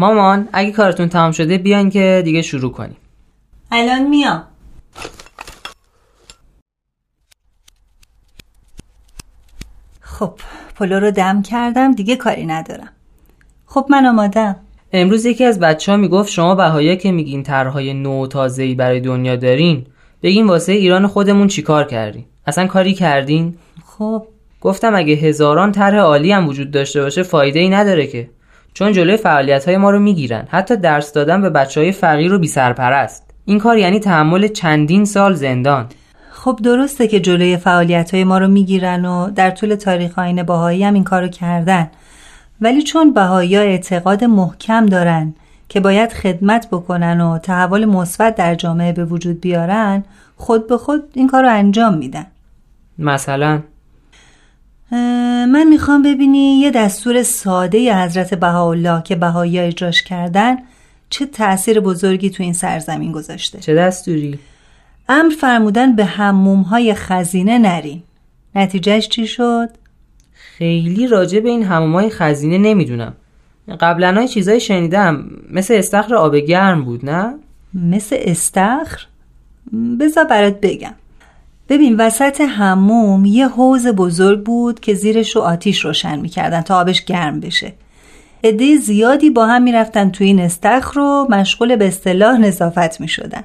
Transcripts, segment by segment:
مامان اگه کارتون تمام شده بیاین که دیگه شروع کنیم. الان میام. خب پلو رو دم کردم دیگه کاری ندارم. خب من آمادم. امروز یکی از بچه ها می‌گفت شما بهایی که میگین طرحهای نو تازه‌ای برای دنیا دارین بگین واسه ایران خودمون چیکار کردین اصلا کاری کردین؟ خب. گفتم اگه هزاران طرح عالی هم وجود داشته باشه فایده ای نداره که. چون جلوی فعالیت های ما رو می‌گیرن. حتی درس دادن به بچه های فقیر و بی سرپرست این کار یعنی تحمل چندین سال زندان. خب درسته که جلوی فعالیت های ما رو می‌گیرن و در طول تاریخ آین باهایی هم این کارو کردن. ولی چون بهایی اعتقاد محکم دارن که باید خدمت بکنن و تحول مثبت در جامعه به وجود بیارن خود به خود این کار رو انجام میدن. مثلا من می‌خوام ببینی یه دستور ساده حضرت بهاءالله که بهایی اجراش کردن چه تأثیر بزرگی تو این سرزمین گذاشته چه دستوری؟ امر فرمودن به هموم های خزینه نرین نتیجهش چی شد؟ خیلی راجع به این همومای خزینه نمی‌دونم قبلا های چیزایی شنیدم مثل استخر آب گرم بود نه؟ مثل استخر؟ بذار برات بگم ببین وسط هموم یه حوز بزرگ بود که زیرش رو آتیش روشن می‌کردن تا آبش گرم بشه. عده زیادی با هم می‌رفتن توی این استخر رو مشغول به اصطلاح نظافت می‌شدن.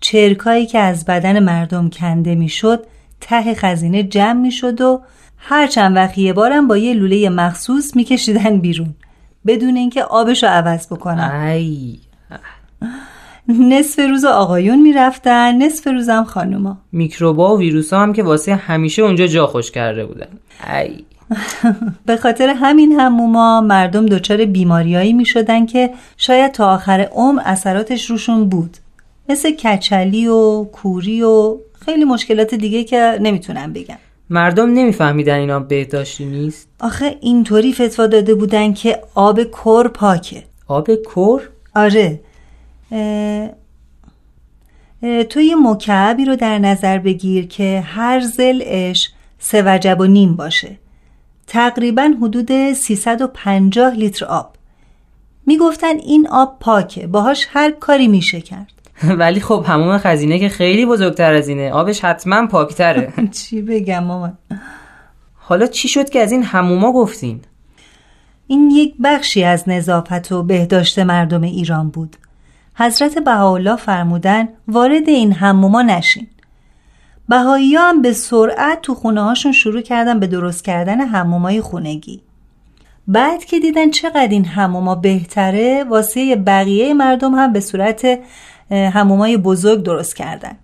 چرکایی که از بدن مردم کنده می‌شد ته خزینه جمع می‌شد و هر چند وقت یه بارم با یه لوله مخصوص میکشیدن بیرون بدون اینکه آبش رو عوض بکنن. ای. نصف روز آقایون می‌رفتن نصف روزم خانوما. میکروبا و ویروسا هم که واسه همیشه اونجا جا خوش کرده بودن. ای. به خاطر همین هموما مردم دچار بیماریایی می شدن که شاید تا آخر عمر اثراتش روشون بود. مثل کچلی و کوری و خیلی مشکلات دیگه که نمی‌تونم بگم مردم نمیفهمیدن اینا بهداشتی نیست. آخه اینطوری فتوا داده بودن که آب کر پاکه. آب کر؟ آره. اه... اه... تو یه مکعبی رو در نظر بگیر که هر زلش سه وجب و نیم باشه. تقریبا حدود 350 لیتر آب. می‌گفتن این آب پاکه. باهاش هر کاری میشه کرد. ولی خب هموم خزینه که خیلی بزرگتر از اینه. آبش حتما پاکتره. چی بگم مامان؟ حالا چی شد که از این هموما گفتین؟ این یک بخشی از نظافت و بهداشت مردم ایران بود. حضرت بهاءالله فرمودن وارد این هموما نشین. بهایی هم به سرعت تو خونه هاشون شروع کردن به درست کردن همومای خونگی. بعد که دیدن چقدر این هموما بهتره واسه بقیه مردم هم به صورت همومای بزرگ درست کردن.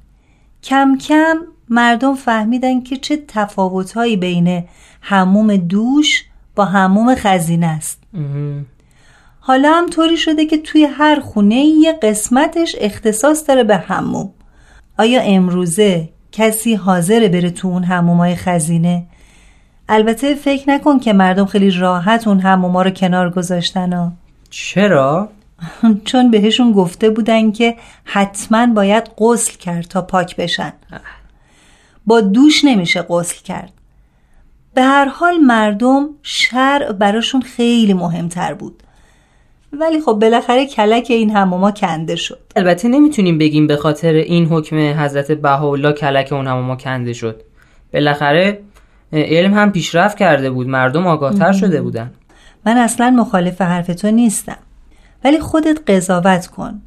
کم کم مردم فهمیدن که چه تفاوتهایی بین هموم دوش با هموم خزینه است. حالا هم طوری شده که توی هر خونه یه قسمتش اختصاص داره به هموم آیا امروزه کسی حاضره بره تو اون همومای خزینه؟ البته فکر نکن که مردم خیلی راحت اون هموما رو کنار گذاشتن ها. چرا؟ چون بهشون گفته بودن که حتما باید غسل کرد تا پاک بشن. با دوش نمیشه غسل کرد. به هر حال مردم شرع براشون خیلی مهمتر بود. ولی خب بالاخره کلک این هموما کنده شد. البته نمی‌تونیم بگیم به خاطر این حکم حضرت بهاءالله کلک اون هموما کنده شد. بالاخره علم هم پیشرفت کرده بود. مردم آگاهتر شده بودن. من اصلا مخالف حرف تو نیستم. ولی خودت قضاوت کن.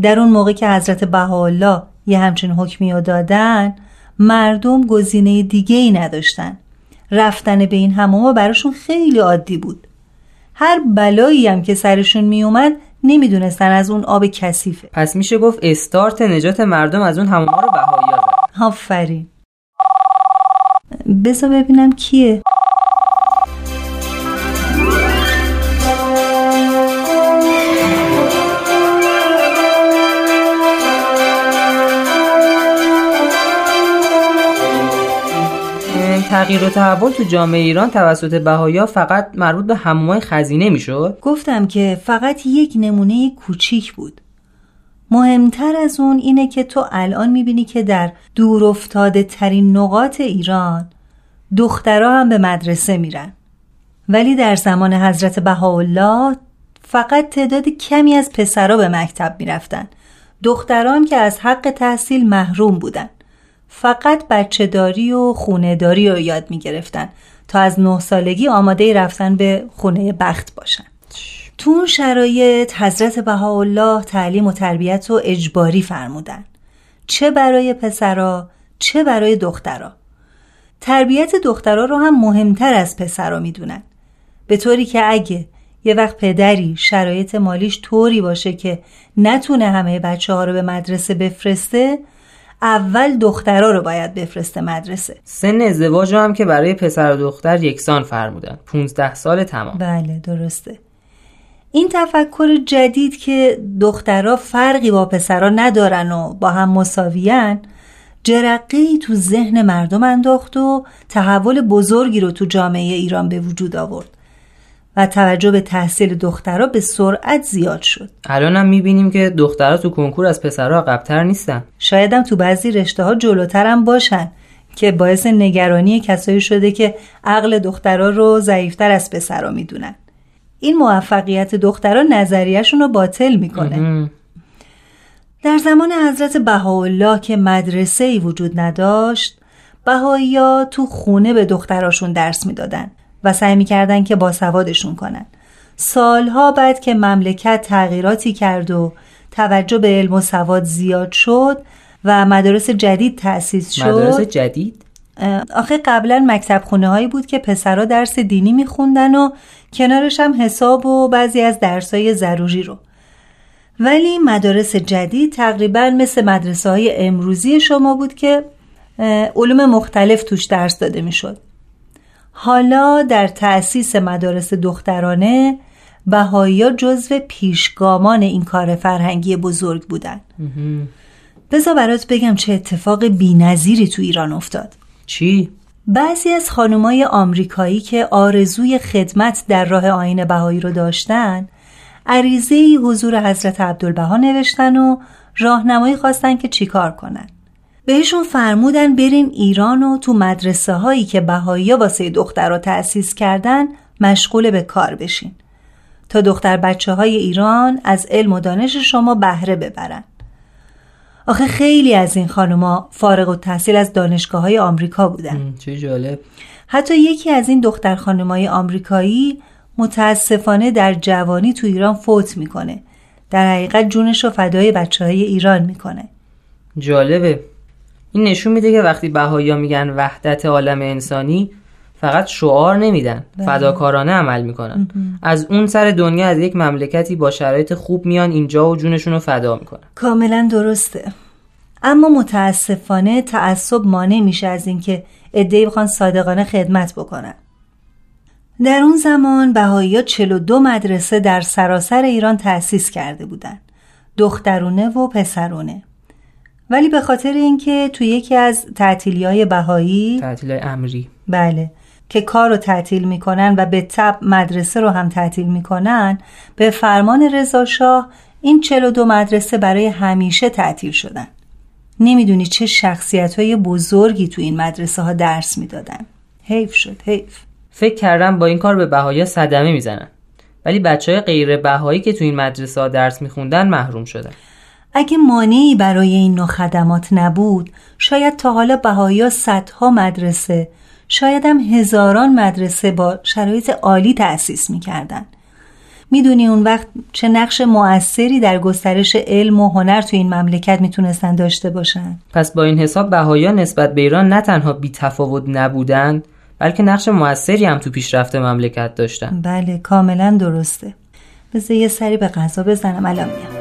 در اون موقع که حضرت بهاءالله یه همچین حکمی رو دادن مردم گزینه دیگه ای نداشتن. رفتن به این هموما براشون خیلی عادی بود. هر بلایی هم که سرشون میومد نمی‌دونستن از اون آب کثیفه. پس میشه گفت استارت نجات مردم از اون هموما رو بهایی آفرین. بذار ببینم کیه. تغییر و تحول تو جامعه ایران توسط بهایا فقط مربوط به همومای خزینه می‌شد؟ گفتم که فقط یک نمونه کوچیک بود. مهمتر از اون اینه که تو الان می‌بینی که در دور افتاده ترین نقاط ایران دخترها هم به مدرسه میرن. ولی در زمان حضرت بهاءالله فقط تعداد کمی از پسرها به مکتب می‌رفتن. دختران که از حق تحصیل محروم بودن. فقط بچه داری و خونه داری رو یاد می‌گرفتن تا از نه سالگی آماده رفتن به خونه بخت باشن. تو اون شرایط حضرت بهاءالله تعلیم و تربیت رو اجباری فرمودن. چه برای پسرا چه برای دخترا. تربیت دخترا رو هم مهمتر از پسرا می‌دونن. به طوری که اگه یه وقت پدری شرایط مالیش طوری باشه که نتونه همه بچه ها رو به مدرسه بفرسته اول دخترها رو باید بفرسته مدرسه. سن ازدواج هم که برای پسر و دختر یکسان فرمودن. 15 سال تمام. بله درسته. این تفکر جدید که دخترها فرقی با پسرها ندارن و با هم مساویان جرقه تو ذهن مردم انداخت و تحول بزرگی رو تو جامعه ایران به وجود آورد. و توجه به تحصیل دخترها به سرعت زیاد شد. الان هم می‌بینیم که دخترها تو کنکور از پسرها قبتر نیستن. شایدم تو بعضی رشته ها جلوتر هم باشن که باعث نگرانی کسایی شده که عقل دخترها رو ضعیفتر از پسرها می‌دونن. این موفقیت دخترها نظریهشون رو باطل می‌کنه. در زمان حضرت بهاءالله که مدرسه ای وجود نداشت بهایی تو خونه به دختراشون درس می‌دادن. و سعی می‌کردن که باسوادشون کنن. سالها بعد که مملکت تغییراتی کرد و توجه به علم و سواد زیاد شد و مدارس جدید تأسیس شد. مدارس جدید؟ آخه قبلا مکتب خونه هایی بود که پسرا درس دینی میخوندن و کنارش هم حساب و بعضی از درسای ضروری رو. ولی مدارس جدید تقریبا مثل مدرسه های امروزی شما بود که علوم مختلف توش درس داده می‌شد. حالا در تأسیس مدارس دخترانه بهایی جزو پیشگامان این کار فرهنگی بزرگ بودن. بذار برات بگم چه اتفاق بینظیری تو ایران افتاد. چی؟ بعضی از خانمای آمریکایی که آرزوی خدمت در راه آین بهایی رو داشتن عریضه حضور حضرت عبدالبها نوشتن و راهنمایی خواستن که چیکار کنن. بهشون فرمودن برین ایران و تو مدرسه هایی که بهایی واسه دختر تأسیس کردن مشغول به کار بشین. تا دختر بچه های ایران از علم و دانش شما بهره ببرن. آخه خیلی از این خانوما فارغ و تحصیل از دانشگاه های آمریکا بودن. چه جالب. حتی یکی از این دختر خانمای آمریکایی متاسفانه در جوانی تو ایران فوت می‌کنه. در حقیقت جونش رو فدای بچه های ایران می‌کنه. جالبه. این نشون میده که وقتی بهایی میگن وحدت عالم انسانی فقط شعار نمیدن بله. فداکارانه عمل می‌کنن. از اون سر دنیا از یک مملکتی با شرایط خوب میان اینجا و جونشون رو فدا می‌کنن. کاملا درسته. اما متاسفانه تعصب مانع میشه از اینکه عدهای بخوان صادقانه خدمت بکنن. در اون زمان بهایی ها 42 مدرسه در سراسر ایران تأسیس کرده بودند. دخترونه و پسرونه. ولی به خاطر اینکه تو یکی از تعطیلی های بهایی تعطیل امری. بله. که کار رو تعطیل می‌کنن و به تب مدرسه رو هم تعطیل می‌کنن به فرمان رضا شاه این 42 مدرسه برای همیشه تعطیل شدن. نمی‌دونی چه شخصیت های بزرگی تو این مدرسه ها درس می‌دادن. حیف شد حیف. فکر کردم با این کار به بهایی صدمه می‌زنن. ولی بچه های غیر بهایی که تو این مدرسه ها درس میخوندن محروم شدن. اگه مانعی برای این نوع خدمات نبود شاید تا حالا بهایی صدها مدرسه شاید هم هزاران مدرسه با شرایط عالی تأسیس می‌کردن. می‌دونی اون وقت چه نقش موثری در گسترش علم و هنر تو این مملکت می‌تونستن داشته باشن؟ پس با این حساب بهایی نسبت به ایران نه تنها بی تفاوت نبودند بلکه نقش موثری هم تو پیشرفت مملکت داشتن. بله کاملا درسته. بذار یه سری به غذا بزنم الان میام.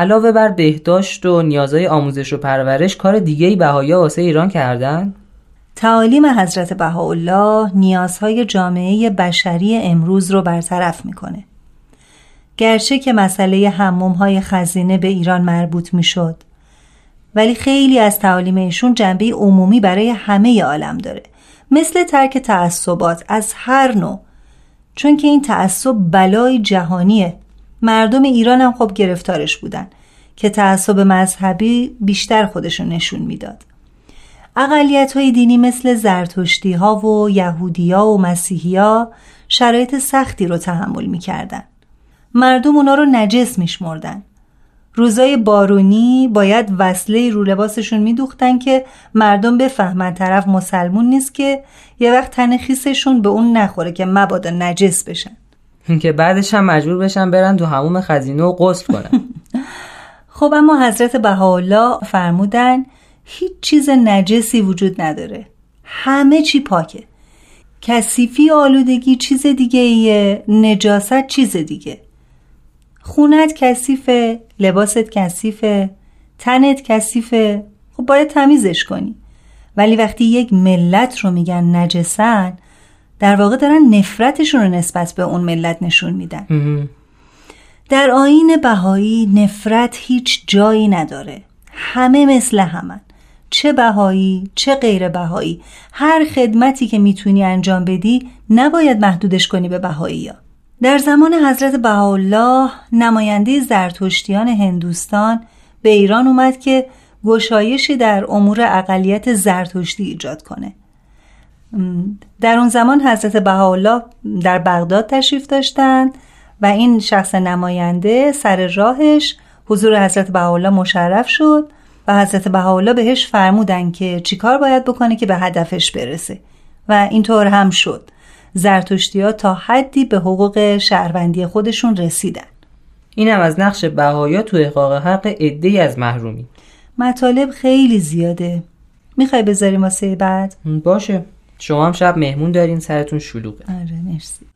علاوه بر بهداشت و نیازهای آموزش و پرورش کار دیگه ای بهایی واسه ایران کردن؟ تعالیم حضرت بهاءالله نیازهای جامعه بشری امروز رو برطرف می‌کنه. گرچه که مسئله حموم های خزینه به ایران مربوط می‌شد ولی خیلی از تعالیم ایشون جنبه عمومی برای همه عالم داره مثل ترک تعصبات از هر نوع چون که این تعصب بلای جهانیه مردم ایران هم خب گرفتارش بودن که تعصب مذهبی بیشتر خودشون نشون می‌داد. اقلیت های دینی مثل زرتشتی ها و یهودی ها و مسیحی ها شرایط سختی رو تحمل می‌کردن. مردم اونا رو نجس میشمردن. روزای بارونی باید وصله رو لباسشون میدوختن که مردم بفهمن طرف مسلمون نیست که یه وقت تن خیسشون به اون نخوره که مبادا نجس بشن. که بعدش هم مجبور بشن برن تو هموم خزینه و غسل کنن. خب اما حضرت بهاءالله فرمودن هیچ چیز نجسی وجود نداره. همه چی پاکه. کثیفی آلودگی چیز دیگه ایه. نجاست چیز دیگه. خونت کثیفه لباست کثیفه تنت کثیفه. خب باید تمیزش کنی. ولی وقتی یک ملت رو میگن نجسن در واقع دارن نفرتشون رو نسبت به اون ملت نشون میدن. در آین بهایی نفرت هیچ جایی نداره. همه مثل همن. چه بهایی چه غیر بهایی. هر خدمتی که می‌تونی انجام بدی نباید محدودش کنی به بهایی ها. در زمان حضرت بهاءالله نماینده زرتشتیان هندوستان به ایران اومد که گشایشی در امور اقلیت زرتشتی ایجاد کنه. در اون زمان حضرت بهاءالله در بغداد تشریف داشتند و این شخص نماینده سر راهش حضور حضرت بهاءالله مشرف شد و حضرت بهاءالله بهش فرمودن که چیکار باید بکنه که به هدفش برسه و اینطور هم شد. زرتشتی ها تا حدی به حقوق شهروندی خودشون رسیدن. اینم از نقش بهایا تو احقاق حق عده از محرومی. مطالب خیلی زیاده. می‌خوای بذاریم واسه بعد؟ باشه. شما هم شب مهمون دارین سرتون شلوغه. آره مرسی.